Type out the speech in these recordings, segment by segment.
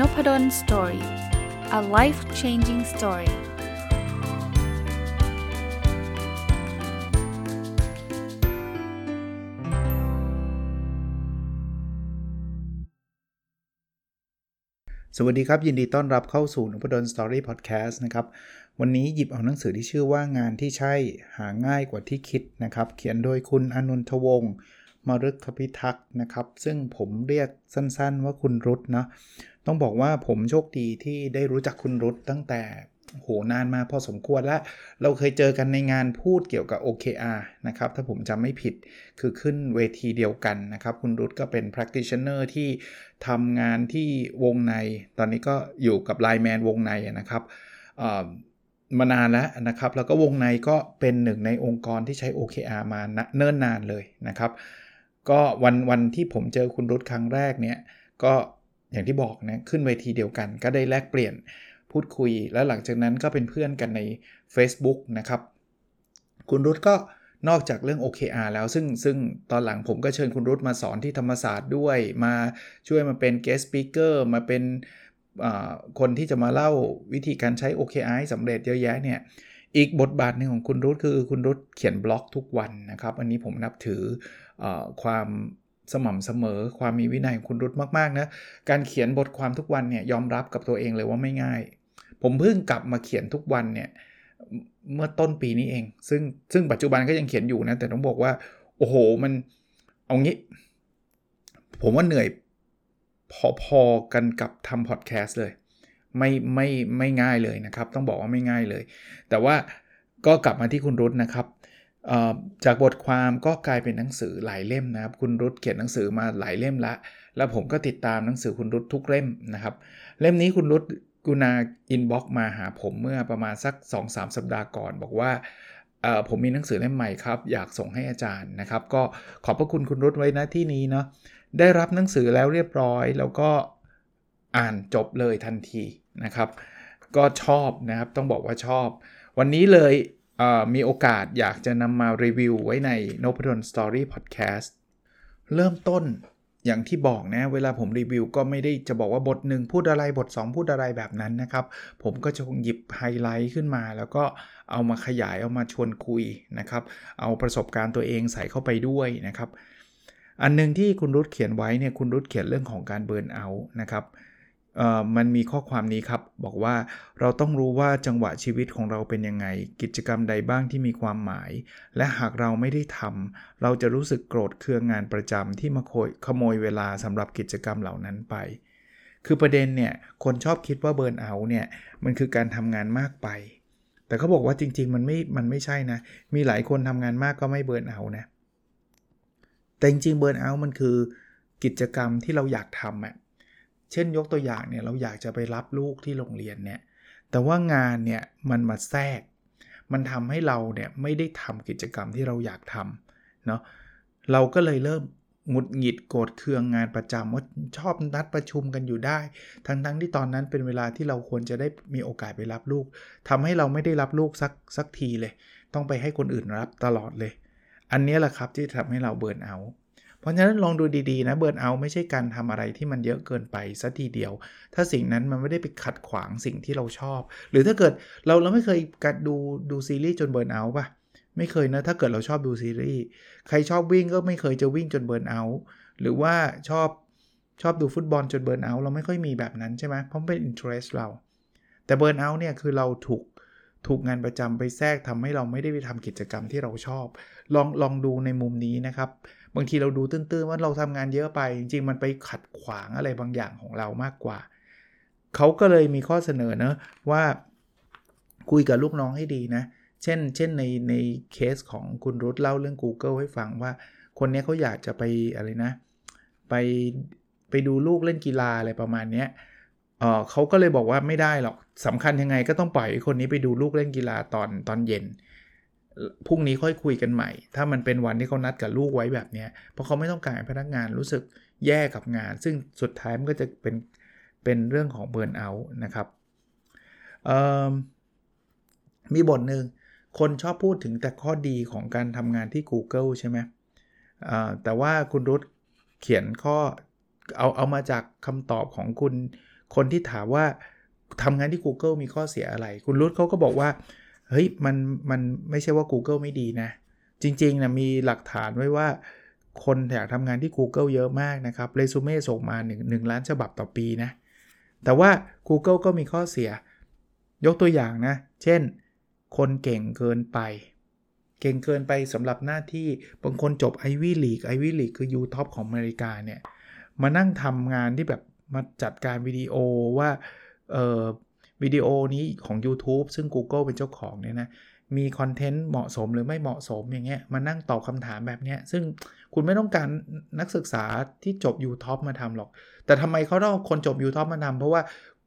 Nopadol's Story a life changing story สวัสดีครับ ยินดีต้อนรับเข้าสู่นพดล Story พอดแคสต์นะครับ วันนี้หยิบเอาหนังสือที่ชื่อว่างานที่ใช่หาง่ายกว่าที่คิดนะครับ เขียนโดยคุณอนนทวงศ์มรึกพิทักษ์นะครับ ซึ่งผมเรียกสั้นๆว่าคุณรุตนะ ต้องบอกว่าผมโชคดีที่ได้รู้จักคุณรุตตั้งแต่โหนานมาพอสมควรแล้วเราเคยเจอกันในงานพูดเกี่ยวกับ OKR นะครับ ถ้าผมจำไม่ผิดคือขึ้นเวทีเดียวกันนะครับ คุณรุตก็เป็น practitioner ที่ทำงานที่วงใน ตอนนี้ก็อยู่กับ Line Man วงในนะครับมานานแล้วนะครับ แล้วก็วงในก็เป็นหนึ่งในองค์กรที่ใช้ OKR มาเนิ่นนานเลยนะครับ ก็วันวันที่ผมเจอคุณรุตครั้งแรกเนี่ยก็ อย่างที่บอกนะขึ้นเวทีเดียวกัน ก็ได้แลกเปลี่ยนพูดคุย แล้วหลังจากนั้นก็เป็นเพื่อนกันใน Facebook นะครับ คุณรุตก็นอกจากเรื่อง OKR แล้วซึ่งซึ่งตอนหลังผมก็เชิญคุณรุตมาสอนที่ธรรมศาสตร์ด้วย มาช่วยมาเป็น guest speaker มาเป็นคนที่จะมาเล่าวิธีการใช้ OKR สำเร็จเยอะแยะเนี่ยอีกบทบาทหนึ่งของคุณรุตคือคุณรุตเขียนบล็อกทุกวันนะครับ อันนี้ผมนับถืออความ สม่ำเสมอ ความมีวินัยของคุณรุตมากๆนะการเขียนบทความทุกวันเนี่ยยอมรับกับตัวเองเลยว่าไม่ง่าย ผมเพิ่งกลับมาเขียนทุกวันเนี่ยเมื่อต้นปีนี้เอง ซึ่งซึ่งปัจจุบันก็ยังเขียนอยู่นะแต่ต้องบอกว่า โอ้โหมันเอางี้ ผมว่าเหนื่อยพอๆกันกับทำพอดแคสต์เลย ไม่ไม่ไม่ง่ายเลยนะครับ ต้องบอกว่าไม่ง่ายเลย แต่ว่าก็กลับมาที่คุณรุตนะครับ จากบทความก็กลายเป็นหนังสือหลายเล่มนะครับ คุณรุตเขียนหนังสือมาหลายเล่มละ แล้วผมก็ติดตามหนังสือคุณรุตทุกเล่มนะครับ เล่มนี้คุณรุตกุณาอินบ็อกมาหาผมเมื่อประมาณสัก 2-3 สัปดาห์ก่อน บอกว่าผมมีหนังสือเล่มใหม่ครับ อยากส่งให้อาจารย์นะครับ ก็ขอบพระคุณคุณรุตไว้นะที่นี้เนาะได้รับหนังสือแล้วเรียบร้อย แล้วก็อ่านจบเลยทันทีนะครับ ก็ชอบนะครับต้องบอกว่าชอบ วันนี้เลย มีโอกาสอยากจะนำมารีวิวไว้ใน n o p ด d o n Story Podcast เริ่มต้นอย่างที่บอกนะ เวลาผมรีวิวก็ไม่ได้จะบอกว่าบทหนึ่งพูดอะไรบท 2 พูดอะไรแบบนั้นนะครับ ผมก็จะคงหยิบไฮไลท์ขึ้นมา แล้วก็เอามาขยายเอามาชวนคุยนะครับ เอาประสบการณ์ตัวเองใส่เข้าไปด้วยนะครับ อันนึงที่คุณรุตเขียนไว้เนี่ยคุณรุตเขียนเรื่องของการเบิร์นเอานะครับ มันมีข้อความนี้ครับ บอกว่าเราต้องรู้ว่าจังหวะชีวิตของเราเป็นยังไง กิจกรรมใดบ้างที่มีความหมาย และหากเราไม่ได้ทำเราจะรู้สึกโกรธเคืองงานประจำที่มาโยขโมยเวลาสำหรับกิจกรรมเหล่านั้นไป คือประเด็นเนี่ยคนชอบคิดว่าเบิร์นเอาเนี่ยมันคือการทำงานมากไป แต่เขาบอกว่าจริง ๆ มันไม่มันไม่ใช่นะ มีหลายคนทำงานมากก็ไม่เบิร์นเอานะแต่จริงๆเบิร์นเอามันคือกิจกรรมที่เราอยากทำอะ เช่นยกตัวอย่างเนี่ยเราอยากจะไปรับลูกที่โรงเรียนเนี่ยแต่ว่างานเนี่ยมันมาแทรก มันทำให้เราเนี่ยไม่ได้ทำกิจกรรมที่เราอยากทำเนาะเราก็เลยเริ่มหงุดหงิดโกรธเคืองงานประจำว่าชอบนัดประชุมกันอยู่ได้ ทั้งๆที่ตอนนั้นเป็นเวลาที่เราควรจะได้มีโอกาสไปรับลูกทำให้เราไม่ได้รับลูกสักสักทีเลย ต้องไปให้คนอื่นรับตลอดเลย อันนี้แหละครับที่ทำให้เรา burnout เพราะฉะนั้นลองดูดีๆนะ burnout ไม่ใช่การทำอะไรที่มันเยอะเกินไปซะทีเดียว ถ้าสิ่งนั้นมันไม่ได้ไปขัดขวางสิ่งที่เราชอบ หรือถ้าเกิดเราเราไม่เคยกัดดูดูซีรีส์จน burnout ป่ะไม่เคยนะถ้าเกิดเราชอบดูซีรีส์ใครชอบวิ่งก็ไม่เคยจะวิ่งจน burnoutหรือว่าชอบชอบดูฟุตบอลจนเบิร์นเอาเราไม่ค่อยมีแบบนั้นใช่ไหมเพราะเป็นอินเทรสเรา แต่เบิร์นเอาเนี่ยคือเราถูก ถูกงานประจำไปแทรกทำให้เราไม่ได้ไปทำกิจกรรมที่เราชอบ ลองลองดูในมุมนี้นะครับ บางทีเราดูตื้นๆว่าเราทำงานเยอะไป จริงๆ มันไปขัดขวางอะไรบางอย่างของเรามากกว่า เขาก็เลยมีข้อเสนอเนะว่าคุยกับลูกน้องให้ดีนะ เช่น เช่นในในเคสของคุณรุตเล่าเรื่อง Google ให้ฟังว่า คนนี้เขาอยากจะไปอะไรนะ ไปไปดูลูกเล่นกีฬาอะไรประมาณนี้เออเขาก็เลยบอกว่าไม่ได้หรอก สำคัญยังไงก็ต้องปล่อยคนนี้ไปดูลูกเล่นกีฬาตอนตอนเย็นพรุ่งนี้ค่อยคุยกันใหม่ ถ้ามันเป็นวันที่เขานัดกับลูกไว้แบบนี้เพราะเขาไม่ต้องการพนักงานรู้สึกแย่กับงาน ซึ่งสุดท้ายมันก็จะเป็นเป็นเรื่องของเบิร์นเอาท์นะครับมีบทหนึ่งคนชอบพูดถึงแต่ข้อดีของการทำงานที่ Google ใช่ไหมแต่ว่าคุณรุตเขียนข้อเอาเอามาจากคำตอบของคุณคนที่ถามว่า ทำงานที่ Google มีข้อเสียอะไร คุณรุตเขาก็บอกว่า เฮ้ย มันมันไม่ใช่ว่า Google ไม่ดีนะ จริงๆนะมีหลักฐานไว้ว่า คนอยากทำงานที่ Google เยอะมากนะครับเรซูเม่ส่งมา1 1ล้านฉบับต่อปีนะ แต่ว่า Google ก็มีข้อเสีย ยกตัวอย่างนะ เช่น คนเก่งเกินไป เก่งเกินไปสำหรับหน้าที่บางคนจบ Ivy League Ivy League คือ U Top ของอเมริกาเนี่ยมานั่งทำงานที่แบบมาจัดการวิดีโอว่า วิดีโอนี้ของ YouTube ซึ่ง Google เป็นเจ้าของเนี่ยนะมีคอนเทนต์เหมาะสมหรือไม่เหมาะสมอย่างเงี้ยมานั่งตอบคำถามแบบเนี้ยซึ่งคุณไม่ต้องการนักศึกษาที่จบ YouTube มาทำหรอก แต่ทำไมเขาต้องคนจบ YouTube มาทำเพราะว่า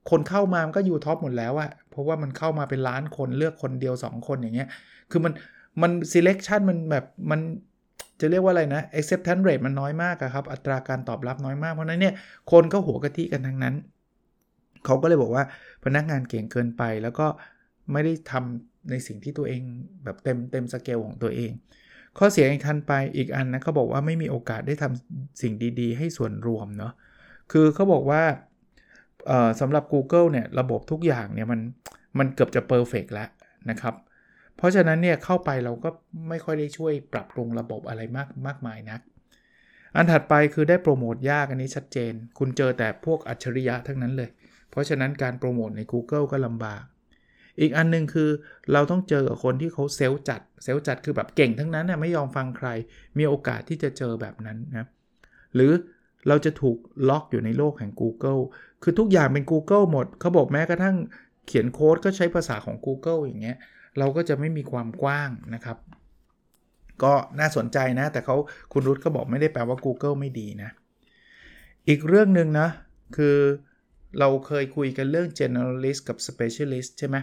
คนเข้ามามันก็ YouTube หมดแล้วอะเพราะว่ามันเข้ามาเป็นล้านคนเลือกคนเดียว 2 คนอย่างเงี้ยคือมันมัน selection มันแบบมันจะเรียกว่าอะไรนะ acceptance rate มันน้อยมากครับ อัตราการตอบรับน้อยมาก เพราะนั้นเนี่ยคนก็หัวกะทิกันทั้งนั้น เขาก็เลยบอกว่าพนักงานเก่งเกินไป แล้วก็ไม่ได้ทำในสิ่งที่ตัวเองแบบเต็มเต็มสเกลของตัวเอง ข้อเสียอีกทันไปอีกอันนะเขาบอกว่าไม่มีโอกาสได้ทำสิ่งดีๆ ให้ส่วนรวมเนาะคือเขาบอกว่าสำหรับ Google เนี่ยระบบทุกอย่างเนี่ยมันมันเกือบจะเพอร์เฟกแล้วนะครับ เพราะฉะนั้นเนี่ยเข้าไปเราก็ไม่ค่อยได้ช่วยปรับปรุงระบบอะไรมากมากมายนัก อันถัดไปคือได้โปรโมทยากอันนี้ชัดเจน คุณเจอแต่พวกอัจฉริยะทั้งนั้นเลย เพราะฉะนั้นการโปรโมทใน Google ก็ลำบาก อีกอันนึงคือเราต้องเจอกับคนที่เขาเซลล์จัด เซลล์จัดคือแบบเก่งทั้งนั้นน่ะไม่ยอมฟังใคร มีโอกาสที่จะเจอแบบนั้นนะ หรือเราจะถูกล็อกอยู่ในโลกแห่ง Google คือทุกอย่างเป็น Google หมด เขาบอกแม้กระทั่งเขียนโค้ดก็ใช้ภาษาของ Google อย่างเงี้ย เราก็จะไม่มีความกว้างนะครับ ก็น่าสนใจนะ แต่เขาคุณรุตก็บอกไม่ได้แปลว่า Google ไม่ดีนะ อีกเรื่องหนึ่งนะ คือ เราเคยคุยกันเรื่อง generalist กับ specialist ใช่ไหม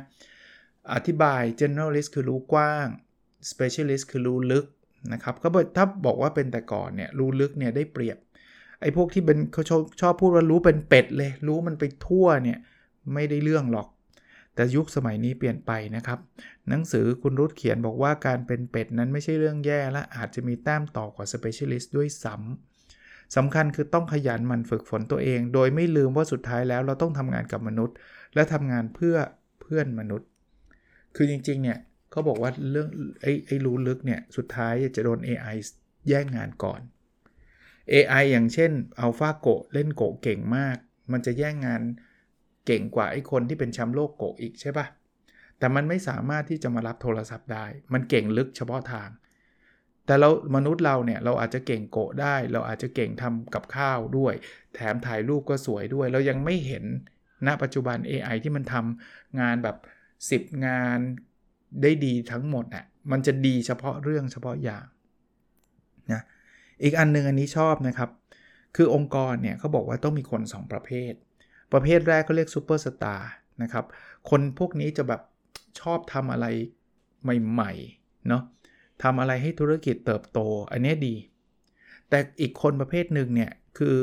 อธิบาย generalist คือรู้กว้าง specialist คือรู้ลึกนะครับก็ถ้าบอกว่าเป็นแต่ก่อนเนี่ยรู้ลึกเนี่ยได้เปรียบ ไอ้พวกที่เป็นเขาชอบชอบพูดว่ารู้เป็นเป็ดเลย รู้มันไปทั่วเนี่ยไม่ได้เรื่องหรอก แต่ยุคสมัยนี้เปลี่ยนไปนะครับ หนังสือคุณรุตเขียนบอกว่าการเป็นเป็ดนั้นไม่ใช่เรื่องแย่และอาจจะมีแต้มต่อกว่า Specialist ด้วยซ้ำ สำคัญคือต้องขยันมันฝึกฝนตัวเอง โดยไม่ลืมว่าสุดท้ายแล้วเราต้องทำงานกับมนุษย์ และทำงานเพื่อเพื่อนมนุษย์ คือจริงๆเนี่ยเขาบอกว่าเรื่องไอ้ไอ้รู้ลึกเนี่ยสุดท้ายจะโดน AI แย่งงานก่อน AI อย่างเช่น AlphaGo เล่นโกเก่งมาก มันจะแย่งงานเก่งกว่าไอ้คนที่เป็นแชมป์โลกโกอีกใช่ปะแต่มันไม่สามารถที่จะมารับโทรศัพท์ได้ มันเก่งลึกเฉพาะทาง แต่เรามนุษย์เราเนี่ยเราอาจจะเก่งโกะได้ เราอาจจะเก่งทำกับข้าวด้วย แถมถ่ายรูปก็สวยด้วย เรายังไม่เห็นณปัจจุบัน AI ที่มันทำงานแบบ 10 งานได้ดีทั้งหมดอะมันจะดีเฉพาะเรื่องเฉพาะอย่างนะอีกอันนึงอันนี้ชอบนะครับ คือองค์กรเนี่ยเขาบอกว่าต้องมีคน 2 ประเภท ประเภทแรกก็เรียกซูเปอร์สตาร์นะครับ คนพวกนี้จะแบบชอบทำอะไรใหม่ๆเนาะ ทำอะไรให้ธุรกิจเติบโต อันนี้ดี แต่อีกคนประเภทหนึ่งเนี่ย คือ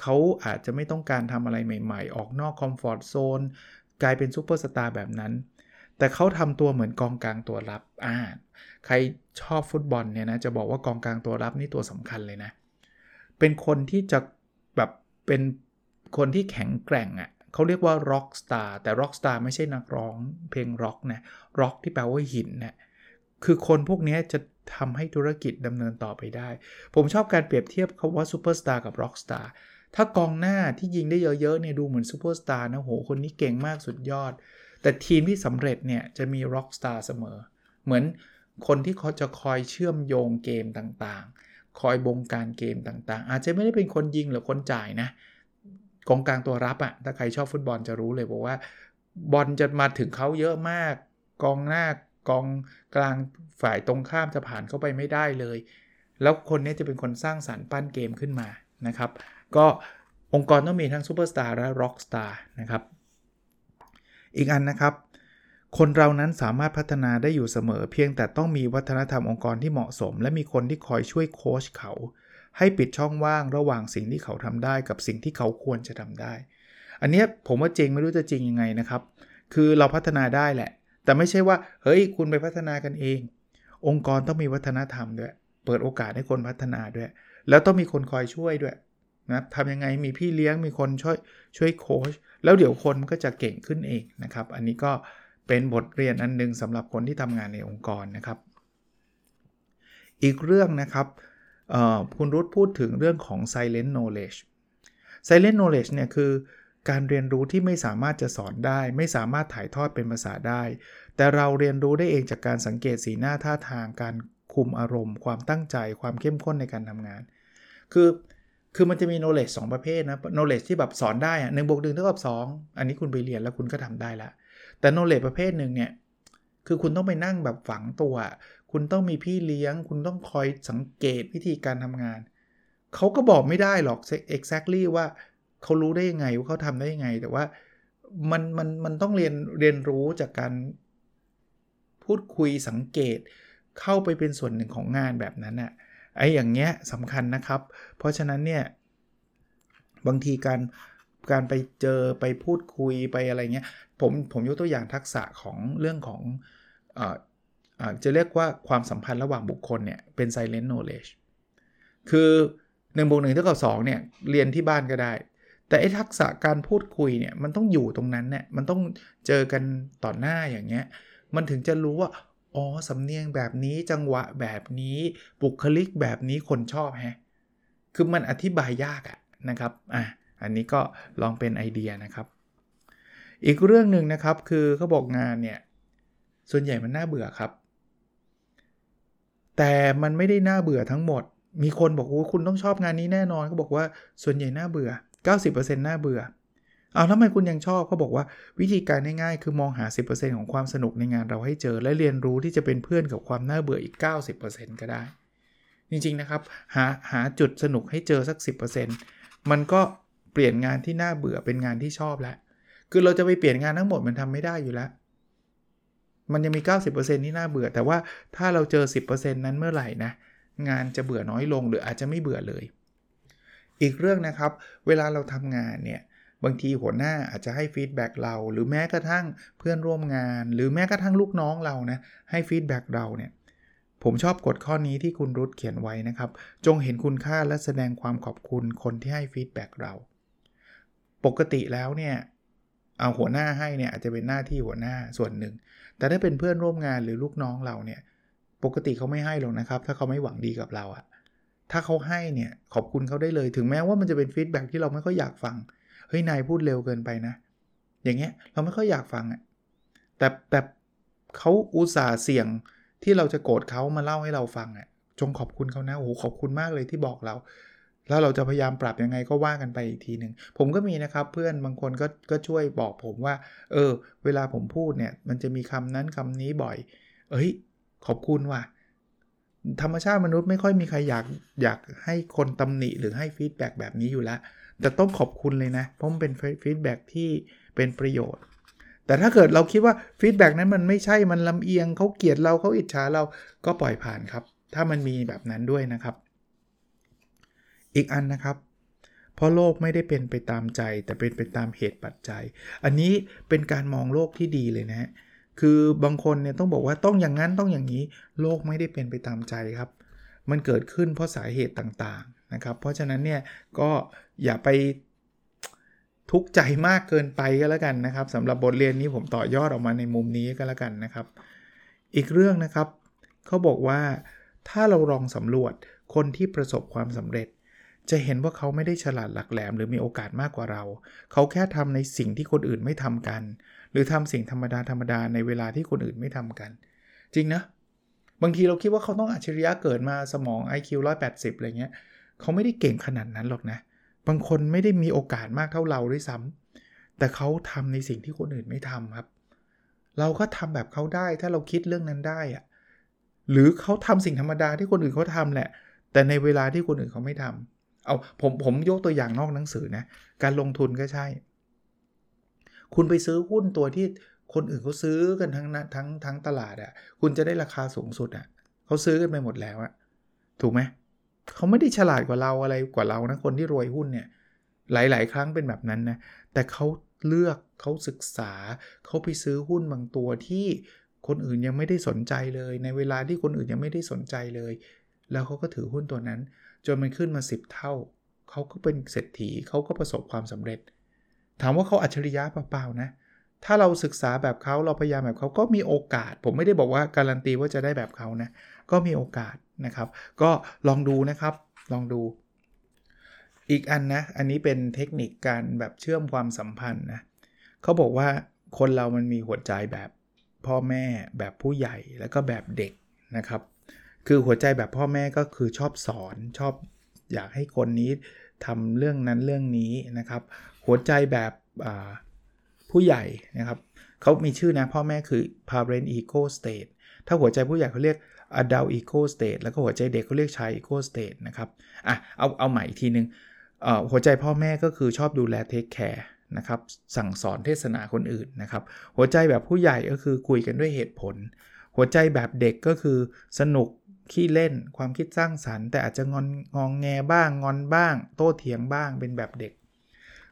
เขาอาจจะไม่ต้องการทำอะไรใหม่ ๆ ออกนอก comfort zone กลายเป็นซูเปอร์สตาร์แบบนั้น แต่เขาทำตัวเหมือนกองกลางตัวรับอ่าใครชอบฟุตบอลเนี่ยนะ จะบอกว่ากองกลางตัวรับนี่ตัวสำคัญเลยนะ เป็นคนที่จะแบบเป็นคนที่แข็งแกร่งอะเขาเรียกว่า rock star แต่ rock star ไม่ใช่นักร้องเพลงร็อกนะร็อกที่แปลว่าหินนะ คือคนพวกนี้จะทำให้ธุรกิจดำเนินต่อไปได้ ผมชอบการเปรียบเทียบเขาว่าซูเปอร์สตาร์กับ rock star ถ้ากองหน้าที่ยิงได้เยอะๆเนี่ยดูเหมือนซูเปอร์สตาร์นะโหคนนี้เก่งมากสุดยอด แต่ทีมที่สำเร็จเนี่ยจะมี rock star เสมอ เหมือนคนที่เขาจะคอยเชื่อมโยงเกมต่างๆ คอยบงการเกมต่างๆ อาจจะไม่ได้เป็นคนยิงหรือคนจ่ายนะกองกลางตัวรับอะถ้าใครชอบฟุตบอลจะรู้เลยบอกว่าบอลจะมาถึงเขาเยอะมาก กองหน้า กองกลางฝ่ายตรงข้ามจะผ่านเข้าไปไม่ได้เลย แล้วคนนี้จะเป็นคนสร้างสรรค์ปั้นเกมขึ้นมานะครับ ก็องค์กรต้องมีทั้งซูเปอร์สตาร์และ rock star นะครับ อีกอันนะครับ คนเรานั้นสามารถพัฒนาได้อยู่เสมอ เพียงแต่ต้องมีวัฒนธรรมองค์กรที่เหมาะสม และมีคนที่คอยช่วยโค้ชเขา ให้ปิดช่องว่างระหว่างสิ่งที่เขาทำได้กับสิ่งที่เขาควรจะทำได้ อันนี้ผมว่าจริงไม่รู้จะจริงยังไงนะครับ คือเราพัฒนาได้แหละ แต่ไม่ใช่ว่า เฮ้ย คุณไปพัฒนากันเอง องค์กรต้องมีวัฒนธรรมด้วย เปิดโอกาสให้คนพัฒนาด้วย แล้วต้องมีคนคอยช่วยด้วยนะทำยังไงมีพี่เลี้ยงมีคนช่วยช่วยโค้ชแล้วเดี๋ยวคนมันก็จะเก่งขึ้นเองนะครับ อันนี้ก็เป็นบทเรียนอันนึงสำหรับคนที่ทำงานในองค์กรนะครับ อีกเรื่องนะครับคุณรุตพูดถึงเรื่องของ silent knowledge silent knowledge เนี่ยคือ การเรียนรู้ที่ไม่สามารถจะสอนได้ ไม่สามารถถ่ายทอดเป็นภาษาได้ แต่เราเรียนรู้ได้เองจากการสังเกตสีหน้าท่าทาง การคุมอารมณ์ ความตั้งใจ ความเข้มข้นในการทำงาน คือคือมันจะมี knowledge 2 ประเภทนะ knowledge ที่แบบสอนได้อะหนึ่งบวกหนึ่งเท่ากับ 2 อันนี้คุณไปเรียนแล้วคุณก็ทำได้ละ แต่ knowledge ประเภทหนึ่งเนี่ย คือคุณต้องไปนั่งแบบฝังตัว คุณต้องมีพี่เลี้ยง คุณต้องคอยสังเกตวิธีการทำงาน เขาก็บอกไม่ได้หรอก exactly ว่า เขารู้ได้ยังไงว่าเขาทำได้ยังไง แต่ว่ามันมันมันต้องเรียนเรียนรู้จากการพูดคุยสังเกตเข้าไปเป็นส่วนหนึ่งของงานแบบนั้นน่ะไอ้อย่างเงี้ยสำคัญนะครับ เพราะฉะนั้นเนี่ยบางทีการการไปเจอไปพูดคุยไปอะไรเงี้ยผมผมยกตัวอย่างทักษะของเรื่องของออจะเรียกว่าความสัมพันธ์ระหว่างบุคคลเนี่ยเป็น silent knowledge คือ1บวกหนึ่งเท่ากับ2เนี่ยเรียนที่บ้านก็ได้ แต่ไอ้ทักษะการพูดคุยเนี่ยมันต้องอยู่ตรงนั้นเนี่ยมันต้องเจอกันต่อหน้าอย่างเงี้ยมันถึงจะรู้ว่าอ๋อสำเนียงแบบนี้จังหวะแบบนี้บุคลิกแบบนี้คนชอบแฮะคือมันอธิบายยากอะนะครับอะอันนี้ก็ลองเป็นไอเดียนะครับ อีกเรื่องหนึ่งนะครับคือเขาบอกงานเนี่ยส่วนใหญ่มันน่าเบื่อครับ แต่มันไม่ได้น่าเบื่อทั้งหมด มีคนบอกว่าคุณต้องชอบงานนี้แน่นอนเขาบอกว่าส่วนใหญ่น่าเบื่อ 90%น่าเบื่อเอาทำไมคุณยังชอบเขาบอกว่าวิธีการง่ายๆ คือมองหา 10%ของความสนุกในงานเราให้เจอ และเรียนรู้ที่จะเป็นเพื่อนกับความน่าเบื่ออีก 90%ก็ได้ จริงๆนะครับหาหาจุดสนุกให้เจอสัก 10%มันก็เปลี่ยนงานที่น่าเบื่อเป็นงานที่ชอบแล้ว คือเราจะไปเปลี่ยนงานทั้งหมดมันทำไม่ได้อยู่แล้ว มันยังมี 90%ที่น่าเบื่อ แต่ว่าถ้าเราเจอ 10%นั้นเมื่อไหร่นะงานจะเบื่อน้อยลงหรืออาจจะไม่เบื่อเลย อีกเรื่องนะครับ เวลาเราทำงานเนี่ยบางทีหัวหน้าอาจจะให้ฟีดแบ็กเรา หรือแม้กระทั่งเพื่อนร่วมงาน หรือแม้กระทั่งลูกน้องเรานะให้ feedback เราเนี่ยผมชอบกฎข้อนี้ที่คุณรุตเขียนไว้นะครับ จงเห็นคุณค่าและแสดงความขอบคุณคนที่ให้ feedback เรา ปกติแล้วเนี่ยเอาหัวหน้าให้เนี่ยอาจจะเป็นหน้าที่หัวหน้าส่วนหนึ่ง แต่ถ้าเป็นเพื่อนร่วมงานหรือลูกน้องเราเนี่ยปกติเขาไม่ให้หรอกนะครับ ถ้าเขาไม่หวังดีกับเราอะ ถ้าเขาให้เนี่ยขอบคุณเขาได้เลยถึงแม้ว่ามันจะเป็น feedback ที่เราไม่ค่อยอยากฟังเฮ้ยนายพูดเร็วเกินไปนะ อย่างเงี้ยเราไม่ค่อยอยากฟังอะ่ะแต่แต่เขาอุตส่าห์เสี่ยงที่เราจะโกรธเขามาเล่าให้เราฟังอะ่ะจงขอบคุณเขานะโอ้โหขอบคุณมากเลยที่บอกเรา แล้วเราจะพยายามปรับยังไงก็ว่ากันไปอีกทีหนึ่งผมก็มีนะครับเพื่อนบางคนก็ก็ช่วยบอกผมว่า เออ เวลาผมพูดเนี่ย มันจะมีคำนั้นคำนี้บ่อย เอ้ย ขอบคุณว่ะ ธรรมชาติมนุษย์ไม่ค่อยมีใครอยากอยากให้คนตำหนิหรือให้ feedback แบบนี้อยู่แล้ว แต่ต้องขอบคุณเลยนะ เพราะมันเป็น feedback ที่เป็นประโยชน์ แต่ถ้าเกิดเราคิดว่า feedback นั้นมันไม่ใช่มันลำเอียงเขาเกลียดเราเขาอิจฉาเราก็ปล่อยผ่านครับ ถ้ามันมีแบบนั้นด้วยนะครับ อีกอันนะครับเพราะโลกไม่ได้เป็นไปตามใจแต่เป็นไปตามเหตุปัจจัย อันนี้เป็นการมองโลกที่ดีเลยนะ คือบางคนเนี่ยต้องบอกว่าต้องอย่างนั้นต้องอย่างนี้ โลกไม่ได้เป็นไปตามใจครับ มันเกิดขึ้นเพราะสาเหตุต่างๆนะครับ เพราะฉะนั้นเนี่ยก็อย่าไปทุกข์ใจมากเกินไปก็แล้วกันนะครับสำหรับบทเรียนนี้ผมต่อยอดออกมาในมุมนี้ก็แล้วกันนะครับ อีกเรื่องนะครับเขาบอกว่าถ้าเราลองสำรวจคนที่ประสบความสำเร็จ จะเห็นว่าเขาไม่ได้ฉลาดหลักแหลม หรือมีโอกาสมากกว่าเรา เขาแค่ทำในสิ่งที่คนอื่นไม่ทำกัน หรือทำสิ่งธรรมดาธรรมดาในเวลาที่คนอื่นไม่ทำกัน จริงนะ บางทีเราคิดว่าเขาต้องอัจฉริยะเกิดมาสมอง IQ 180 อะไรเงี้ยเขาไม่ได้เก่งขนาดนั้นหรอกนะ บางคนไม่ได้มีโอกาสมากเท่าเราด้วยซ้ำแต่เขาทำในสิ่งที่คนอื่นไม่ทำครับ เราก็ทำแบบเขาได้ถ้าเราคิดเรื่องนั้นได้อะหรือเขาทำสิ่งธรรมดาที่คนอื่นเขาทาแหละ แต่ในเวลาที่คนอื่นเขาไม่ทำเอาผมผมยกตัวอย่างนอกหนังสือนะ การลงทุนก็ใช่ คุณไปซื้อหุ้นตัวที่คนอื่นเขาซื้อกันทั้งทั้งทั้งตลาดอะ่ะคุณจะได้ราคาสูงสุดอะ่ะเขาซื้อกันไปหมดแล้วอะถูกไหมเขาไม่ได้ฉลาดกว่าเราอะไรกว่าเรานะคนที่รวยหุ้นเนี่ยหลาย ๆ ครั้งเป็นแบบนั้นนะแต่เขาเลือกเขาศึกษาเขาไปซื้อหุ้นบางตัวที่คนอื่นยังไม่ได้สนใจเลย ในเวลาที่คนอื่นยังไม่ได้สนใจเลย แล้วเขาก็ถือหุ้นตัวนั้น จนมันขึ้นมา 10 เท่า เขาก็เป็นเศรษฐีเขาก็ประสบความสำเร็จ ถามว่าเขาอัจฉริยะเปล่าๆนะ ถ้าเราศึกษาแบบเขาเราพยายามแบบเขาก็มีโอกาส ผมไม่ได้บอกว่าการันตีว่าจะได้แบบเขานะ ก็มีโอกาสนะครับ ก็ลองดูนะครับ ลองดู อีกอันนะ อันนี้เป็นเทคนิคการแบบเชื่อมความสัมพันธ์นะเขาบอกว่าคนเรามันมีหัวใจแบบพ่อแม่แบบผู้ใหญ่แล้วก็แบบเด็กนะครับ คือหัวใจแบบพ่อแม่ก็คือชอบสอนชอบอยากให้คนนี้ทำเรื่องนั้นเรื่องนี้นะครับ หัวใจแบบผู้ใหญ่นะครับเขามีชื่อนะพ่อแม่คือ parent ego state ถ้าหัวใจผู้ใหญ่เขาเรียก adult ego state แล้วก็หัวใจเด็กเขาเรียก child ego state นะครับอะเอาเอาใหม่อีกทีนึงหัวใจพ่อแม่ก็คือชอบดูแล take care นะครับสั่งสอนเทศนาคนอื่นนะครับ หัวใจแบบผู้ใหญ่ก็คือคุยกันด้วยเหตุผล หัวใจแบบเด็กก็คือสนุกขี้เล่นความคิดสร้างสรรค์ แต่อาจจะงอนงองแงบ้างงอนบ้าง โต้เถียงบ้างเป็นแบบเด็ก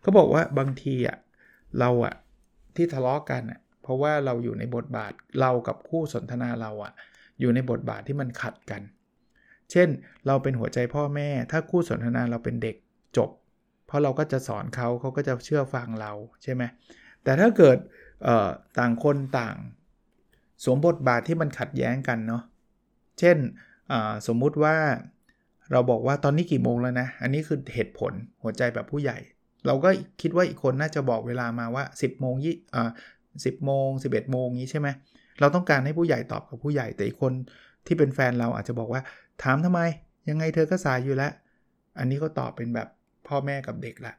เขาบอกว่าบางทีอะเราอะที่ทะเลาะกันอะเพราะว่าเราอยู่ในบทบาทเรากับคู่สนทนาเราอะอยู่ในบทบาทที่มันขัดกัน เช่น เราเป็นหัวใจพ่อแม่ ถ้าคู่สนทนาเราเป็นเด็กจบ เพราะเราก็จะสอนเขาเขาก็จะเชื่อฟังเราใช่ไหมแต่ถ้าเกิดต่างคนต่างสวมบทบาทที่มันขัดแย้งกันเนาะ เช่นสมมุติว่าเราบอกว่าตอนนี้กี่โมงแล้วนะ อันนี้คือเหตุผลหัวใจแบบผู้ใหญ่ เราก็คิดว่าอีกคนน่าจะบอกเวลามาว่า 10โมงยี่อ่าสิบโมง11โมงนี้ใช่ไหมเราต้องการให้ผู้ใหญ่ตอบกับผู้ใหญ่แต่อีกคนที่เป็นแฟนเราอาจจะบอกว่า ถามทำไม ยังไงเธอก็สายอยู่แล้ว อันนี้ก็ตอบเป็นแบบพ่อแม่กับเด็กละ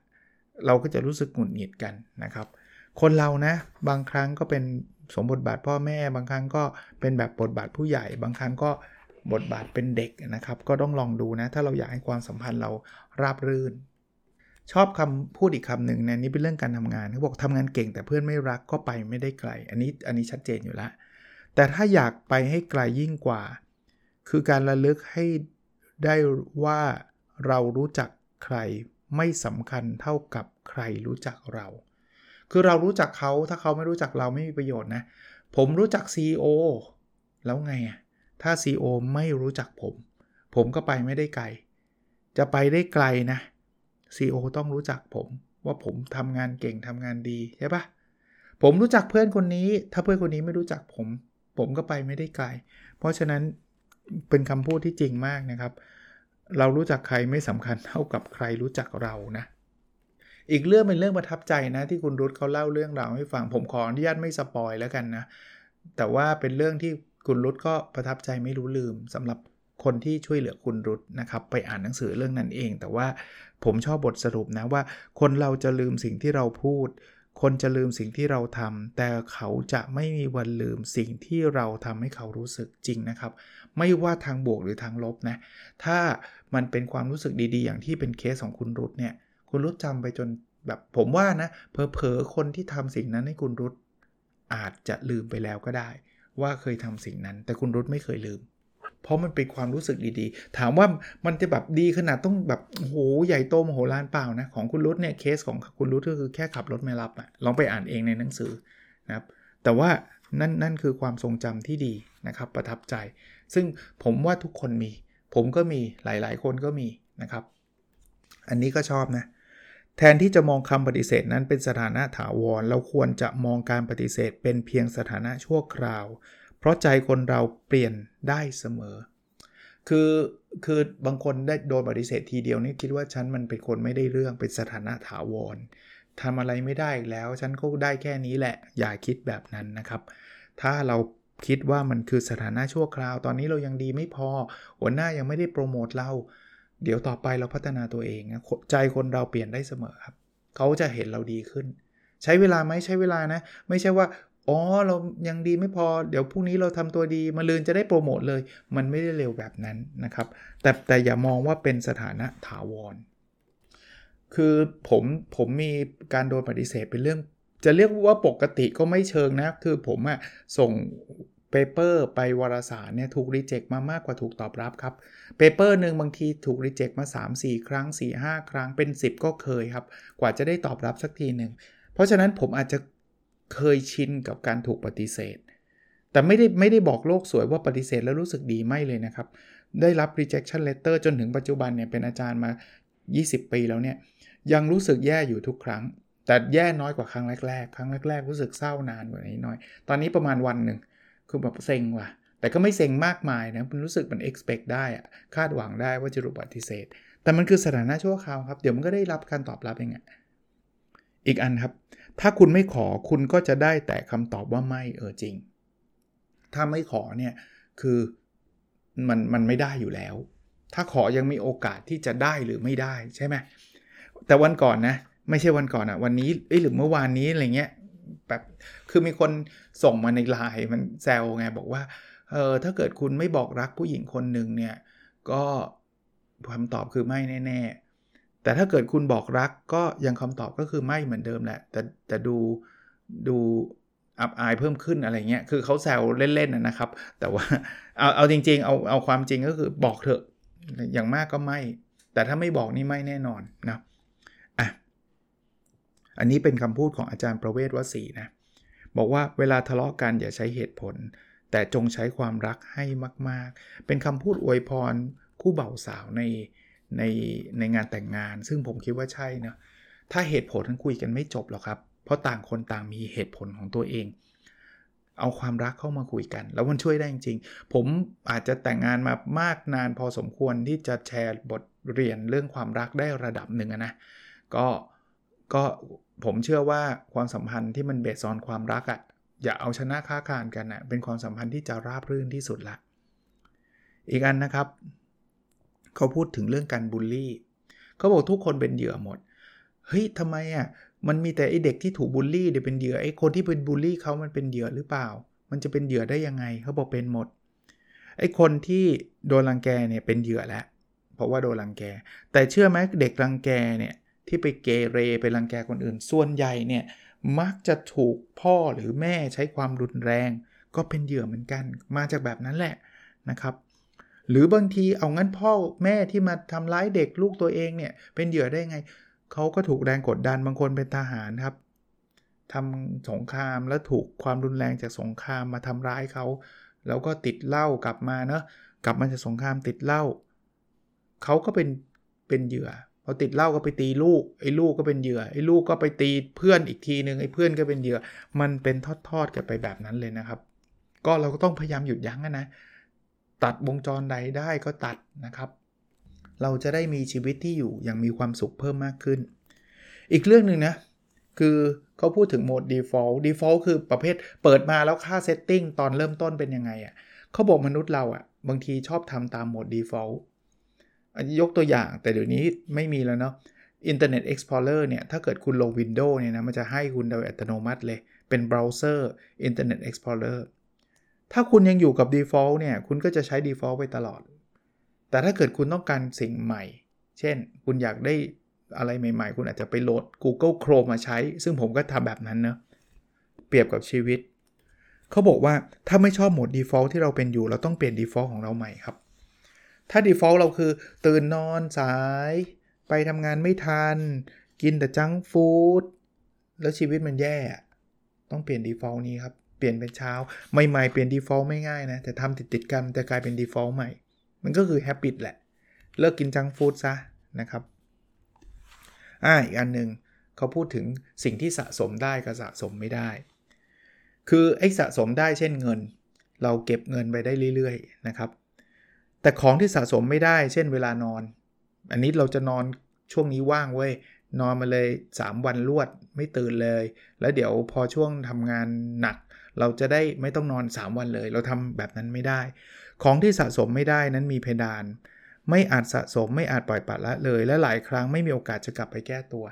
เราก็จะรู้สึกหงุดหงิดกันนะครับ คนเรานะ บางครั้งก็เป็นสมบทบาทพ่อแม่ บางครั้งก็เป็นแบบบทบาทผู้ใหญ่ บางครั้งก็บทบาทเป็นเด็กนะครับ ก็ต้องลองดูนะ ถ้าเราอยากให้ความสัมพันธ์เราราบรื่น ชอบคำพูดอีกคำหนึ่งนะนี่เป็นเรื่องการทำงานเขาบอกทำงานเก่งแต่เพื่อนไม่รักก็ไปไม่ได้ไกล อันนี้อันนี้ชัดเจนอยู่แล้วแต่ถ้าอยากไปให้ไกลยิ่งกว่า คือการระลึกให้ได้ว่าเรารู้จักใครไม่สำคัญเท่ากับใครรู้จักเรา คือเรารู้จักเขาถ้าเขาไม่รู้จักเราไม่มีประโยชน์นะ ผมรู้จัก CEO แล้วไงอะถ้า CEO ไม่รู้จักผม ผมก็ไปไม่ได้ไกล จะไปได้ไกลนะ CEO ต้องรู้จักผมว่าผมทำงานเก่งทำงานดีใช่ปะผมรู้จักเพื่อนคนนี้ ถ้าเพื่อนคนนี้ไม่รู้จักผม ผมก็ไปไม่ได้ไกล เพราะฉะนั้นเป็นคำพูดที่จริงมากนะครับ เรารู้จักใครไม่สำคัญเท่ากับใครรู้จักเรานะ อีกเรื่องเป็นเรื่องประทับใจนะ ที่คุณรุตเขาเล่าเรื่องราวให้ฟัง ผมขออนุญาตไม่สปอยแล้วกันนะ แต่ว่าเป็นเรื่องที่คุณรุตก็ประทับใจไม่รู้ลืมสำหรับ คนที่ช่วยเหลือคุณรุตนะครับ ไปอ่านหนังสือเรื่องนั้นเอง แต่ว่าผมชอบบทสรุปนะว่า คนเราจะลืมสิ่งที่เราพูด คนจะลืมสิ่งที่เราทำแต่เขาจะไม่มีวันลืมสิ่งที่เราทำให้เขารู้สึกจริงนะครับ ไม่ว่าทางบวกหรือทางลบนะ ถ้ามันเป็นความรู้สึกดีๆ อย่างที่เป็นเคสของคุณรุตเนี่ย คุณรุตจำไปจนแบบผมว่านะเพอๆคนที่ทำสิ่งนั้นให้คุณรุตอาจจะลืมไปแล้วก็ได้ ว่าเคยทำสิ่งนั้น แต่คุณรุตไม่เคยลืม เพราะมันเป็นความรู้สึกดีๆ ถามว่ามันจะแบบดีขนาดต้องแบบโหใหญ่โตมโหฬารเปล่านะ ของคุณรุตเนี่ยเคสของคุณรุตก็คือแค่ขับรถไม่รับอะลองไปอ่านเองในหนังสือนะครับ แต่ว่านั่นนั่นคือความทรงจำที่ดีนะครับ ประทับใจ ซึ่งผมว่าทุกคนมี ผมก็มีหลายๆ คนก็มีนะครับ อันนี้ก็ชอบนะแทนที่จะมองคำปฏิเสธนั้นเป็นสถานะถาวร เราควรจะมองการปฏิเสธเป็นเพียงสถานะชั่วคราว เพราะใจคนเราเปลี่ยนได้เสมอ คือคือบางคนได้โดนปฏิเสธทีเดียวนี่คิดว่าฉันมันเป็นคนไม่ได้เรื่องเป็นสถานะถาวรทำอะไรไม่ได้แล้วฉันก็ได้แค่นี้แหละ อย่าคิดแบบนั้นนะครับ ถ้าเราคิดว่ามันคือสถานะชั่วคราว ตอนนี้เรายังดีไม่พอ หัวหน้ายังไม่ได้โปรโมทเรา เดี๋ยวต่อไปเราพัฒนาตัวเองนะใจคนเราเปลี่ยนได้เสมอครับ เขาจะเห็นเราดีขึ้น ใช้เวลาไหมใช้เวลานะ ไม่ใช่ว่า อ๋อเรายังดีไม่พอเดี๋ยวพรุ่งนี้เราทำตัวดีมะรืนจะได้โปรโมทเลย มันไม่ได้เร็วแบบนั้นนะครับ แต่แต่อย่ามองว่าเป็นสถานะถาวร คือผมผมมีการโดนปฏิเสธเป็นเรื่อง จะเรียกว่าปกติก็ไม่เชิงนะ คือผมอะส่ง paper ไปวารสารเนี่ยถูก reject มามากกว่าถูกตอบรับครับ paper หนึ่งบางทีถูก reject มา 3-4 ครั้ง 4-5 ครั้งเป็น 10 ก็เคยครับ กว่าจะได้ตอบรับสักทีหนึ่งเพราะฉะนั้นผมอาจจะ เคยชินกับการถูกปฏิเสธ แต่ไม่ได้ไม่ได้บอกโลกสวยว่าปฏิเสธแล้วรู้สึกดีไม่เลยนะครับ ได้รับ rejection letter จนถึงปัจจุบันเนี่ยเป็นอาจารย์มา 20 ปีแล้วเนี่ยยังรู้สึกแย่อยู่ทุกครั้ง แต่แย่น้อยกว่าครั้งแรกๆ ครั้งแรก ๆ รู้สึกเศร้านานกว่านี้หน่อย ตอนนี้ประมาณวันหนึ่งคือแบบเซ็งว่ะ แต่ก็ไม่เซ็งมากมายนะมันรู้สึกมัน expect ได้อะคาดหวังได้ว่าจะรูกปฏิเสธ แต่มันคือสถานะชั่วคราวครับ เดี๋ยวมันก็ได้รับการตอบรับเองอะอีกอันครับ ถ้าคุณไม่ขอคุณก็จะได้แต่คำตอบว่าไม่เออจริง ถ้าไม่ขอเนี่ยคือมันมันไม่ได้อยู่แล้ว ถ้าขอยังมีโอกาสที่จะได้หรือไม่ได้ใช่ไหมแต่วันก่อนนะไม่ใช่วันก่อนอะวันนี้หรือเมื่อวานนี้อะไรเงี้ยแบบคือมีคนส่งมาในไลน์มันแซวไงบอกว่าเออถ้าเกิดคุณไม่บอกรักผู้หญิงคนหนึ่งเนี่ยก็คำตอบคือไม่แน่ ๆ แต่ถ้าเกิดคุณบอกรักก็ยังคำตอบก็คือไม่เหมือนเดิมแหละ แต่แต่ดูดูอับอายเพิ่มขึ้นอะไรเงี้ย คือเขาแซวเล่นๆนะครับ แต่ว่าเอาเอาจริงๆ เอาเอาความจริงก็คือบอกเถอะ อย่างมากก็ไม่ แต่ถ้าไม่บอกนี่ไม่แน่นอนนะอะ อันนี้เป็นคำพูดของอาจารย์ประเวศวสีนะ บอกว่าเวลาทะเลาะกันอย่าใช้เหตุผล แต่จงใช้ความรักให้มาก ๆ เป็นคำพูดอวยพรคู่เบ่าสาวใน ในในงานแต่งงาน ซึ่งผมคิดว่าใช่นะถ้าเหตุผลคุยกันไม่จบหรอกครับ เพราะต่างคนต่างมีเหตุผลของตัวเอง เอาความรักเข้ามาคุยกัน แล้วมันช่วยได้จริงๆ ผมอาจจะแต่งงานมามากนานพอสมควรที่จะแชร์บทเรียนเรื่องความรักได้ระดับหนึ่งนะก็ก็ผมเชื่อว่าความสัมพันธ์ที่มันเบสออนความรักอะ่ะอย่าเอาชนะค้าคานกันอะเป็นความสัมพันธ์ที่จะราบรื่นที่สุดละอีกอันนะครับ เขาพูดถึงเรื่องการบูลลี่เขาบอกทุกคนเป็นเหยื่อหมด เฮ้ยทำไมอะ มันมีแต่ไอเด็กที่ถูกบูลลี่เดี๋ยวเป็นเหยื่อไอคนที่เป็นบูลลี่เขามันเป็นเหยื่อหรือเปล่า มันจะเป็นเหยื่อได้ยังไงเขาบอกเป็นหมด ไอคนที่โดนรังแกเนี่ยเป็นเหยื่อแล้ว เพราะว่าโดนรังแก แต่เชื่อไหมเด็กรังแกเนี่ยที่ไปเกเรไปรังแกคนอื่น ส่วนใหญ่เนี่ยมักจะถูกพ่อหรือแม่ใช้ความรุนแรง ก็เป็นเหยื่อเหมือนกัน มาจากแบบนั้นแหละนะครับ หรือบางทีเอางั้นพ่อแม่ที่มาทำร้ายเด็กลูกตัวเองเนี่ยเป็นเหยื่อได้ไง เขาก็ถูกแรงกดดันบางคนเป็นทหารครับทำสงครามแล้วถูกความรุนแรงจากสงครามมาทำร้ายเขาแล้วก็ติดเหล้ากลับมาเนาะกลับมาจากสงครามติดเหล้าเขาก็เป็นเป็นเหยื่อพอติดเหล้าก็ไปตีลูกไอ้ลูกก็เป็นเหยื่อไอ้ลูกก็ไปตีเพื่อนอีกทีหนึ่งไอ้เพื่อนก็เป็นเหยื่อ มันเป็นทอดๆกันไปแบบนั้นเลยนะครับ ก็เราก็ต้องพยายามหยุดยั้งนะ ตัดวงจรใดได้ก็ตัดนะครับ เราจะได้มีชีวิตที่อยู่อย่างมีความสุขเพิ่มมากขึ้น อีกเรื่องหนึ่งนะ คือเขาพูดถึงโหมด default default คือประเภทเปิดมาแล้วค่า setting ตอนเริ่มต้นเป็นยังไงอะ่ะเขาบอกมนุษย์เราอะ่ะบางทีชอบทำตามโหมด default ยกตัวอย่างแต่เดี๋ยวนี้ไม่มีแล้วเนาะ Internet Explorer เนี่ย ถ้าเกิดคุณลง Windows เนี่ยนะ มันจะให้คุณโดยอัตโนมัติเลย เป็นเบราว์เซอร์ Internet Explorer ถ้าคุณยังอยู่กับ default เนี่ย คุณก็จะใช้ default ไปตลอด แต่ถ้าเกิดคุณต้องการสิ่งใหม่ เช่น คุณอยากได้อะไรใหม่ ๆ คุณอาจจะไปโหลด Google Chrome มาใช้ ซึ่งผมก็ทำแบบนั้นเนะเปรียบกับชีวิต เขาบอกว่าถ้าไม่ชอบโหมด default ที่เราเป็นอยู่ เราต้องเปลี่ยน default ของเราใหม่ครับ ถ้า default เราคือ ตื่นนอนสาย ไปทำงานไม่ทัน กินแต่จังฟู้ดแล้วชีวิตมันแย่ ต้องเปลี่ยน default นี้ครับ เปลี่ยนเป็นเช้า ใหม่ๆเปลี่ยน default ไม่ง่ายนะ แต่ทำติดๆกันจะกลายเป็น default ใหม่ มันก็คือ habit แหละ เลิกกินจังฟู้ดซะนะครับอ่าอีกอันหนึ่งเขาพูดถึงสิ่งที่สะสมได้กับสะสมไม่ได้ คือไอ้สะสมได้เช่นเงิน เราเก็บเงินไปได้เรื่อยๆนะครับ แต่ของที่สะสมไม่ได้ เช่นเวลานอน อันนี้เราจะนอนช่วงนี้ว่างเว้ยนอนมาเลย 3 วันรวดไม่ตื่นเลย แล้วเดี๋ยวพอช่วงทำงานหนัก เราจะได้ไม่ต้องนอน 3 วันเลย เราทำแบบนั้นไม่ได้ ของที่สะสมไม่ได้นั้นมีเพดาน ไม่อาจสะสมไม่อาจปล่อยปละละเลย และหลายครั้งไม่มีโอกาสจะกลับไปแก้ตัว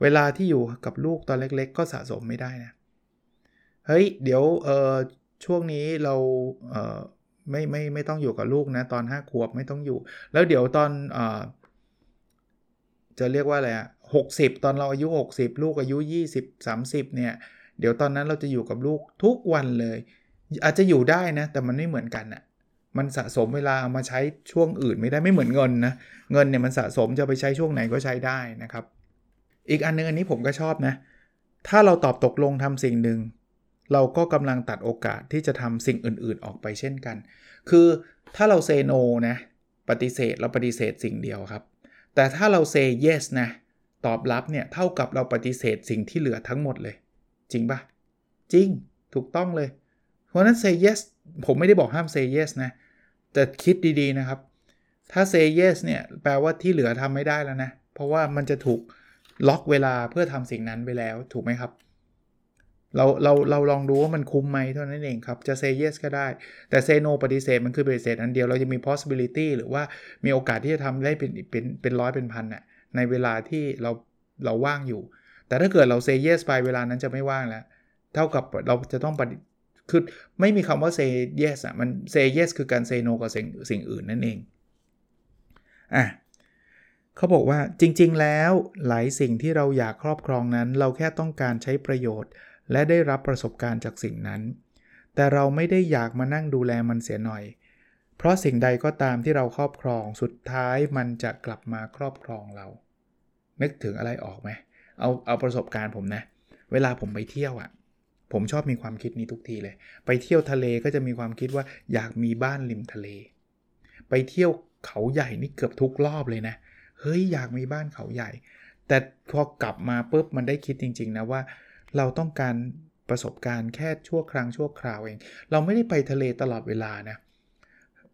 เวลาที่อยู่กับลูกตอนเล็ก ๆ ก็สะสมไม่ได้นะเฮ้ยเดี๋ยวเออช่วงนี้เราเออไม่ไม่ไม่ต้องอยู่กับลูกนะตอน5ขวบไม่ต้องอยู่ แล้วเดี๋ยวตอนเออจะเรียกว่าอะไรอะหกสิบตอนเราอายุ 60 ลูกอายุ 20 30เนี่ย เดี๋ยวตอนนั้นเราจะอยู่กับลูกทุกวันเลย อาจจะอยู่ได้นะ แต่มันไม่เหมือนกันอะ่ะมันสะสมเวลาเอามาใช้ช่วงอื่นไม่ได้ไม่เหมือนเงินนะเงินเนี่ยมันสะสมจะไปใช้ช่วงไหนก็ใช้ได้นะครับ อีกอันนึงอันนี้ผมก็ชอบนะ ถ้าเราตอบตกลงทำสิ่งหนึ่งเราก็กำลังตัดโอกาสที่จะทำสิ่งอื่นๆออกไปเช่นกัน คือถ้าเราเซโนนะปฏิเสธเราปฏิเสธสิ่งเดียวครับ แต่ถ้าเรา say yes นะตอบรับเนี่ยเท่ากับเราปฏิเสธสิ่งที่เหลือทั้งหมดเลย จริงปะจริงถูกต้องเลย เพราะนั้น say yes ผมไม่ได้บอกห้าม say yes นะ แต่คิดดีๆนะครับ ถ้า say yes เนี่ยแปลว่าที่เหลือทำไม่ได้แล้วนะ เพราะว่ามันจะถูกล็อกเวลาเพื่อทำสิ่งนั้นไปแล้วถูกไหมครับ เราเราเราลองดูว่ามันคุ้มไหมเท่านั้นเองครับ จะ say yes ก็ได้ แต่ say no ปฏิเสธมันคือปฏิเสธอันเดียวเราจะมี possibility หรือว่ามีโอกาสที่จะทำได้เป็นเป็นเป็นร้อยเป็นพันน่ะในเวลาที่เราเราว่างอยู่ แต่ถ้าเกิดเรา say yes ไปเวลานั้นจะไม่ว่างแล้ว เท่ากับเราจะต้องปฏิคือไม่มีคำว่า say yes อะมัน say yes คือการ say no กับสิ่งสิ่งอื่นนั่นเองอะเขาบอกว่าจริง ๆ แล้วหลายสิ่งที่เราอยากครอบครองนั้น เราแค่ต้องการใช้ประโยชน์ และได้รับประสบการณ์จากสิ่งนั้น แต่เราไม่ได้อยากมานั่งดูแลมันเสียหน่อย เพราะสิ่งใดก็ตามที่เราครอบครองสุดท้ายมันจะกลับมาครอบครองเรา นึกถึงอะไรออกไหม เอาเอาประสบการณ์ผมนะ เวลาผมไปเที่ยวอะ่ะผมชอบมีความคิดนี้ทุกทีเลย ไปเที่ยวทะเลก็จะมีความคิดว่าอยากมีบ้านริมทะเล ไปเที่ยวเขาใหญ่นี่เกือบทุกรอบเลยนะ เฮ้ยอยากมีบ้านเขาใหญ่ แต่พอกลับมาปุ๊บมันได้คิดจริง ๆ นะว่า เราต้องการประสบการณ์แค่ชั่วครั้งชั่วคราวเอง เราไม่ได้ไปทะเลตลอดเวลานะ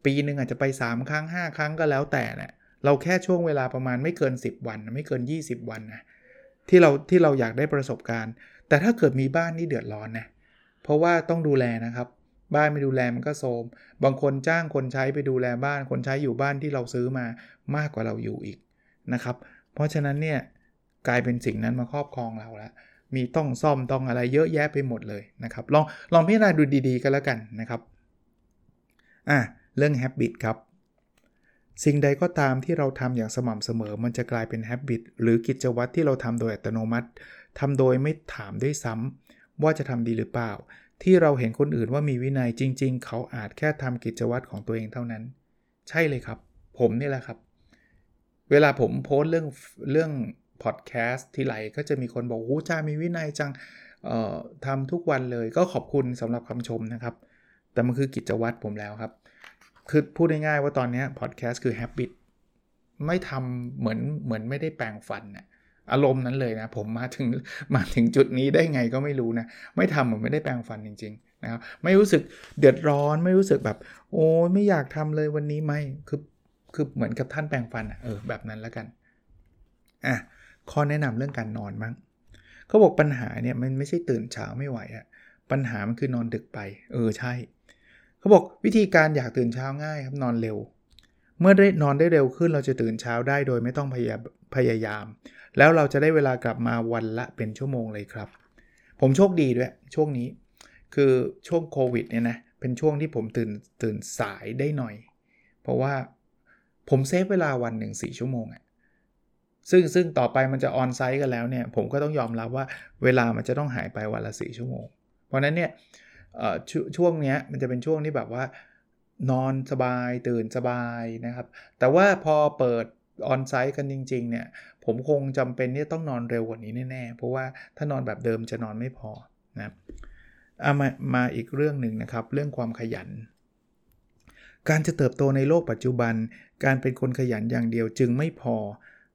ปีหนึ่งอาจจะไป 3 ครั้ง 5 ครั้งก็แล้วแต่นะเราแค่ช่วงเวลาประมาณไม่เกิน 10 วัน ไม่เกิน 20 วันนะ ที่เราที่เราอยากได้ประสบการณ์ แต่ถ้าเกิดมีบ้านนี่เดือดร้อนนะเพราะว่าต้องดูแลนะครับ บ้านไม่ดูแลมันก็โทรมบางคนจ้างคนใช้ไปดูแลบ้านคนใช้อยู่บ้านที่เราซื้อมามากกว่าเราอยู่อีกนะครับ เพราะฉะนั้นเนี่ยกลายเป็นสิ่งนั้นมาครอบครองเราแล้วมีต้องซ่อมต้องอะไรเยอะแยะไปหมดเลยนะครับ ลองลองพิจารณาดูดีๆกันแล้วกันนะครับอะเรื่อง habit ครับ สิ่งใดก็ตามที่เราทำอย่างสม่ำเสมอ มันจะกลายเป็น habit หรือกิจวัตรที่เราทำโดยอัตโนมัติทำโดยไม่ถามด้วยซ้ำว่าจะทำดีหรือเปล่า ที่เราเห็นคนอื่นว่ามีวินัยจริง ๆ เขาอาจแค่ทำกิจวัตรของตัวเองเท่านั้น ใช่เลยครับ ผมนี่แหละครับ เวลาผมโพสเรื่องเรื่องพอดแคสต์ที่ไหลก็จะมีคนบอกโอ้จ้ามีวินัยจังทำทุกวันเลยก็ขอบคุณสำหรับคำชมนะครับ แต่มันคือกิจวัตรผมแล้วครับ คือพูดง่ายๆว่าตอนนี้พอดแคสต์คือ habit ไม่ทำเหมือนเหมือนไม่ได้แปลงฟันนะอารมณ์นั้นเลยนะ ผมมาถึงมาถึงจุดนี้ได้ไงก็ไม่รู้นะ ไม่ทำเหมือนไม่ได้แปลงฟันจริงๆนะครับไม่รู้สึกเดือดร้อนไม่รู้สึกแบบ โอ้ไม่อยากทำเลยวันนี้ไม่คือคือเหมือนกับท่านแปลงฟันอะเออแบบนั้นแล้วกันอะข้อแนะนำเรื่องการนอนมั้งเขาบอกปัญหาเนี่ยมันไม่ใช่ตื่นเช้าไม่ไหวอะปัญหามันคือนอนดึกไป เออใช่ เขาบอกวิธีการอยากตื่นเช้าง่ายครับนอนเร็ว เมื่อได้นอนได้เร็วขึ้นเราจะตื่นเช้าได้โดยไม่ต้องพยาพยายาม แล้วเราจะได้เวลากลับมาวันละเป็นชั่วโมงเลยครับ ผมโชคดีด้วยช่วงนี้ คือช่วงโควิดเนี่ยนะเป็นช่วงที่ผมตื่นตื่นสายได้หน่อย เพราะว่าผม save เวลาวันหนึ่งสี่ชั่วโมงอะซึ่งซึ่งต่อไปมันจะ onsite กันแล้วเนี่ย ผมก็ต้องยอมรับว่าเวลามันจะต้องหายไปวันละสี่ชั่วโมง เพราะนั้นเนี่ย ช่วงเนี้ยมันจะเป็นช่วงที่แบบว่านอนสบายตื่นสบายนะครับ แต่ว่าพอเปิด onsite กันจริงๆเนี่ยผมคงจำเป็นที่ต้องนอนเร็วกว่านี้แน่ๆ เพราะว่าถ้านอนแบบเดิมจะนอนไม่พอนะเอามามาอีกเรื่องหนึ่งนะครับ เรื่องความขยัน การจะเติบโตในโลกปัจจุบัน การเป็นคนขยันอย่างเดียวจึงไม่พอ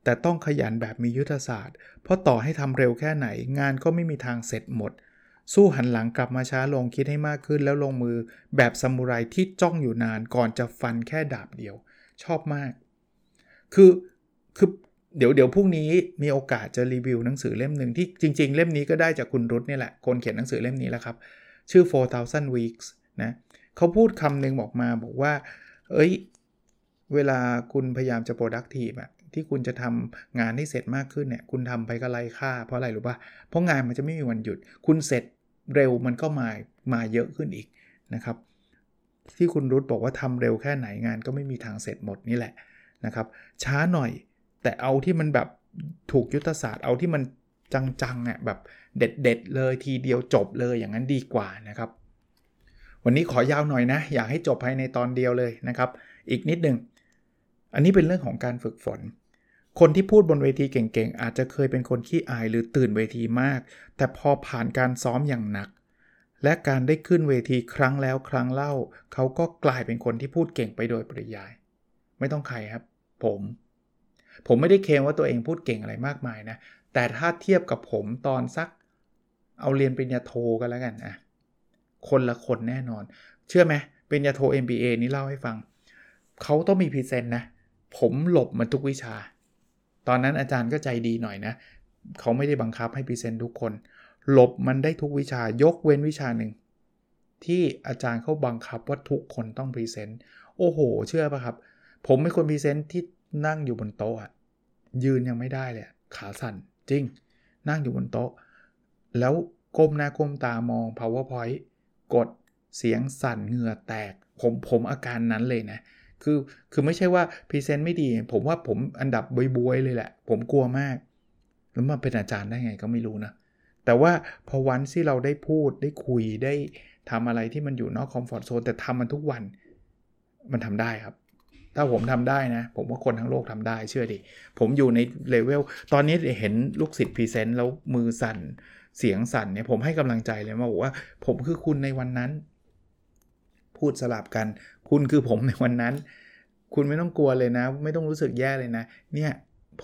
แต่ต้องขยันแบบมียุทธศาสตร์ เพราะต่อให้ทำเร็วแค่ไหน งานก็ไม่มีทางเสร็จหมด สู้หันหลังกลับมาช้าลงคิดให้มากขึ้นแล้วลงมือแบบซามูไรที่จ้องอยู่นานก่อนจะฟันแค่ดาบเดียว ชอบมาก คือคือเดี๋ยวเดี๋ยวพรุ่งนี้มีโอกาสจะรีวิวหนังสือเล่มหนึ่งที่จริง ๆ เล่มนี้ก็ได้จากคุณรุตนี่แหละ คนเขียนหนังสือเล่มนี้แหละครับ ชื่อ 4,000 weeks นะเขาพูดคำหนึ่งบอกมาบอกว่า เอ้ย เวลาคุณพยายามจะ productive อะที่คุณจะทำงานให้เสร็จมากขึ้นเนี่ย คุณทำไปก็ไร้ค่า เพราะอะไรรู้ป่ะ เพราะงานมันจะไม่มีวันหยุด คุณเสร็จ เร็วมันก็มามาเยอะขึ้นอีกนะครับ ที่คุณรุตบอกว่าทำเร็วแค่ไหนงานก็ไม่มีทางเสร็จหมดนี่แหละนะครับ ช้าหน่อยแต่เอาที่มันแบบถูกยุทธศาสตร์เอาที่มันจังๆอะแบบเด็ดๆเลยทีเดียวจบเลยอย่างนั้นดีกว่านะครับ วันนี้ขอยาวหน่อยนะ อยากให้จบภายในตอนเดียวเลยนะครับ อีกนิดหนึ่งอันนี้เป็นเรื่องของการฝึกฝน คนที่พูดบนเวทีเก่งๆ อาจจะเคยเป็นคนขี้อายหรือตื่นเวทีมาก แต่พอผ่านการซ้อมอย่างหนัก และการได้ขึ้นเวทีครั้งแล้วครั้งเล่า เขาก็กลายเป็นคนที่พูดเก่งไปโดยปริยาย ไม่ต้องใครครับ ผม ผมไม่ได้เคลมว่าตัวเองพูดเก่งอะไรมากมายนะ แต่ถ้าเทียบกับผมตอนสัก เอาเรียนปริญญาโทกันแล้วกันนะคนละคนแน่นอน เชื่อไหมปริญญาโท MBA นี่เล่าให้ฟัง เขาต้องมีพรีเซนต์นะ ผมหลบมันทุกวิชา ตอนนั้นอาจารย์ก็ใจดีหน่อยนะ เขาไม่ได้บังคับให้ present ทุกคน หลบมันได้ทุกวิชายกเว้นวิชาหนึ่ง ที่อาจารย์เขาบังคับว่าทุกคนต้อง present โอ้โห เชื่อปะครับ ผมเป็นคน present ที่นั่งอยู่บนโต๊ะยืนยังไม่ได้เลยขาสั่นจริง นั่งอยู่บนโต๊ะ แล้วก้มหน้าก้มตามอง powerpoint กดเสียงสั่นเหงื่อแตก ผมผมอาการนั้นเลยนะ คือคือไม่ใช่ว่าpresent ไม่ดี ผมว่าผมอันดับบ๊วยๆเลยแหละ ผมกลัวมาก แล้วมาเป็นอาจารย์ได้ไงก็ไม่รู้นะ แต่ว่าพอวันที่เราได้พูดได้คุยได้ทำอะไรที่มันอยู่นอก comfort zone แต่ทำมันทุกวันมันทำได้ครับ ถ้าผมทำได้นะ ผมว่าคนทั้งโลกทำได้เชื่อดิ ผมอยู่ในเลเวลตอนนี้เห็นลูกศิษย์ present แล้วมือสั่นเสียงสั่นเนี่ยผมให้กำลังใจเลยมาบอกว่า ผมคือคุณในวันนั้น พูดสลับกัน คุณคือผมในวันนั้น คุณไม่ต้องกลัวเลยนะ ไม่ต้องรู้สึกแย่เลยนะ เนี่ย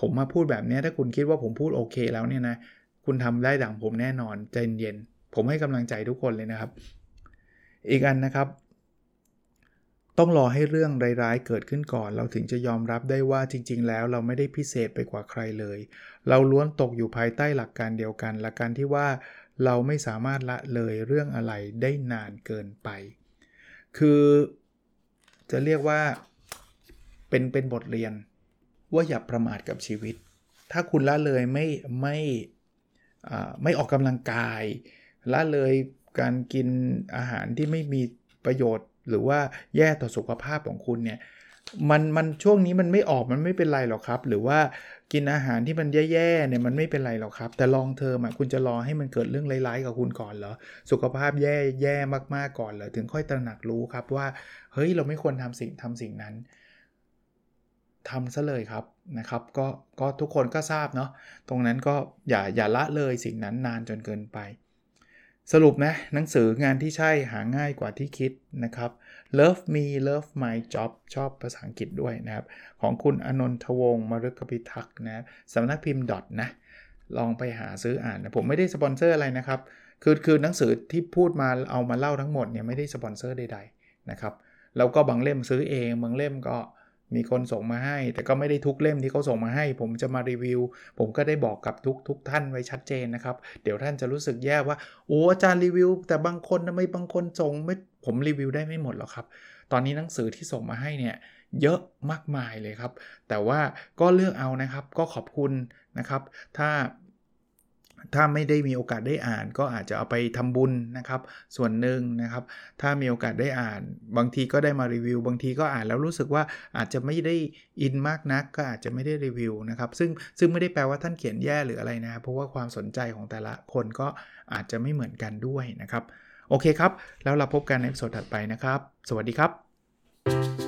ผมมาพูดแบบนี้ถ้าคุณคิดว่าผมพูดโอเคแล้วเนี่ยนะ คุณทำได้ดังผมแน่นอนใจเย็นผมให้กำลังใจทุกคนเลยนะครับ อีกอันนะครับ ต้องรอให้เรื่องร้ายๆ เกิดขึ้นก่อน เราถึงจะยอมรับได้ว่าจริง ๆ แล้วเราไม่ได้พิเศษไปกว่าใครเลย เราล้วนตกอยู่ภายใต้หลักการเดียวกัน หลักการที่ว่าเราไม่สามารถละเลยเรื่องอะไรได้นานเกินไป คือจะเรียกว่าเป็นเป็นบทเรียนว่าอย่าประมาทกับชีวิต ถ้าคุณละเลยไม่ไม่ไม่ออกกำลังกายละเลยการกินอาหารที่ไม่มีประโยชน์ หรือว่าแย่ต่อสุขภาพของคุณเนี่ย มันมันช่วงนี้มันไม่ออกมันไม่เป็นไรหรอกครับ หรือว่ากินอาหารที่มันแย่ๆเนี่ยมันไม่เป็นไรหรอกครับ แต่ลองเทอมอะคุณจะรอให้มันเกิดเรื่องร้ายๆกับคุณก่อนเหรอสุขภาพแย่แย่มากๆก่อนเหรอถึงค่อยตระหนักรู้ครับว่าเฮ้ยเราไม่ควรทำสิ่งทำสิ่งนั้นทำซะเลยครับนะครับก็ก็ทุกคนก็ทราบเนาะตรงนั้นก็อย่าอย่าละเลยสิ่งนั้นนานจนเกินไป สรุปนะหนังสืองานที่ใช่หาง่ายกว่าที่คิดนะครับ Love Me Love My Job ชอบภาษาอังกฤษด้วยนะครับ ของคุณอนนทวงศ์มฤคพิทักษ์นะสำนักพิมพ์ดอทนะ ลองไปหาซื้ออ่านนะผมไม่ได้สปอนเซอร์อะไรนะครับ คือคือหนังสือที่พูดมาเอามาเล่าทั้งหมดเนี่ยไม่ได้สปอนเซอร์ใดๆนะครับ แล้วก็บางเล่มซื้อเอง บางเล่มก็ มีคนส่งมาให้ แต่ก็ไม่ได้ทุกเล่มที่เขาส่งมาให้ ผมจะมารีวิว ผมก็ได้บอกกับทุกทุกท่านไว้ชัดเจนนะครับ เดี๋ยวท่านจะรู้สึกแย่ว่า โอ้อาจารย์รีวิว แต่บางคนทำไมบางคนส่งไม่ผมรีวิวได้ไม่หมดหรอกครับ ตอนนี้หนังสือที่ส่งมาให้เนี่ยเยอะมากมายเลยครับ แต่ว่าก็เลือกเอานะครับก็ขอบคุณนะครับ ถ้า ถ้าไม่ได้มีโอกาสได้อ่านก็อาจจะเอาไปทำบุญนะครับ ส่วนหนึ่งนะครับ ถ้ามีโอกาสได้อ่าน บางทีก็ได้มารีวิว บางทีก็อ่านแล้วรู้สึกว่าอาจจะไม่ได้อินมากนัก ก็อาจจะไม่ได้รีวิวนะครับ ซึ่งซึ่งไม่ได้แปลว่าท่านเขียนแย่หรืออะไรนะ เพราะว่าความสนใจของแต่ละคนก็อาจจะไม่เหมือนกันด้วยนะครับ โอเคครับ แล้วเราพบกันในสดถัดไปนะครับ สวัสดีครับ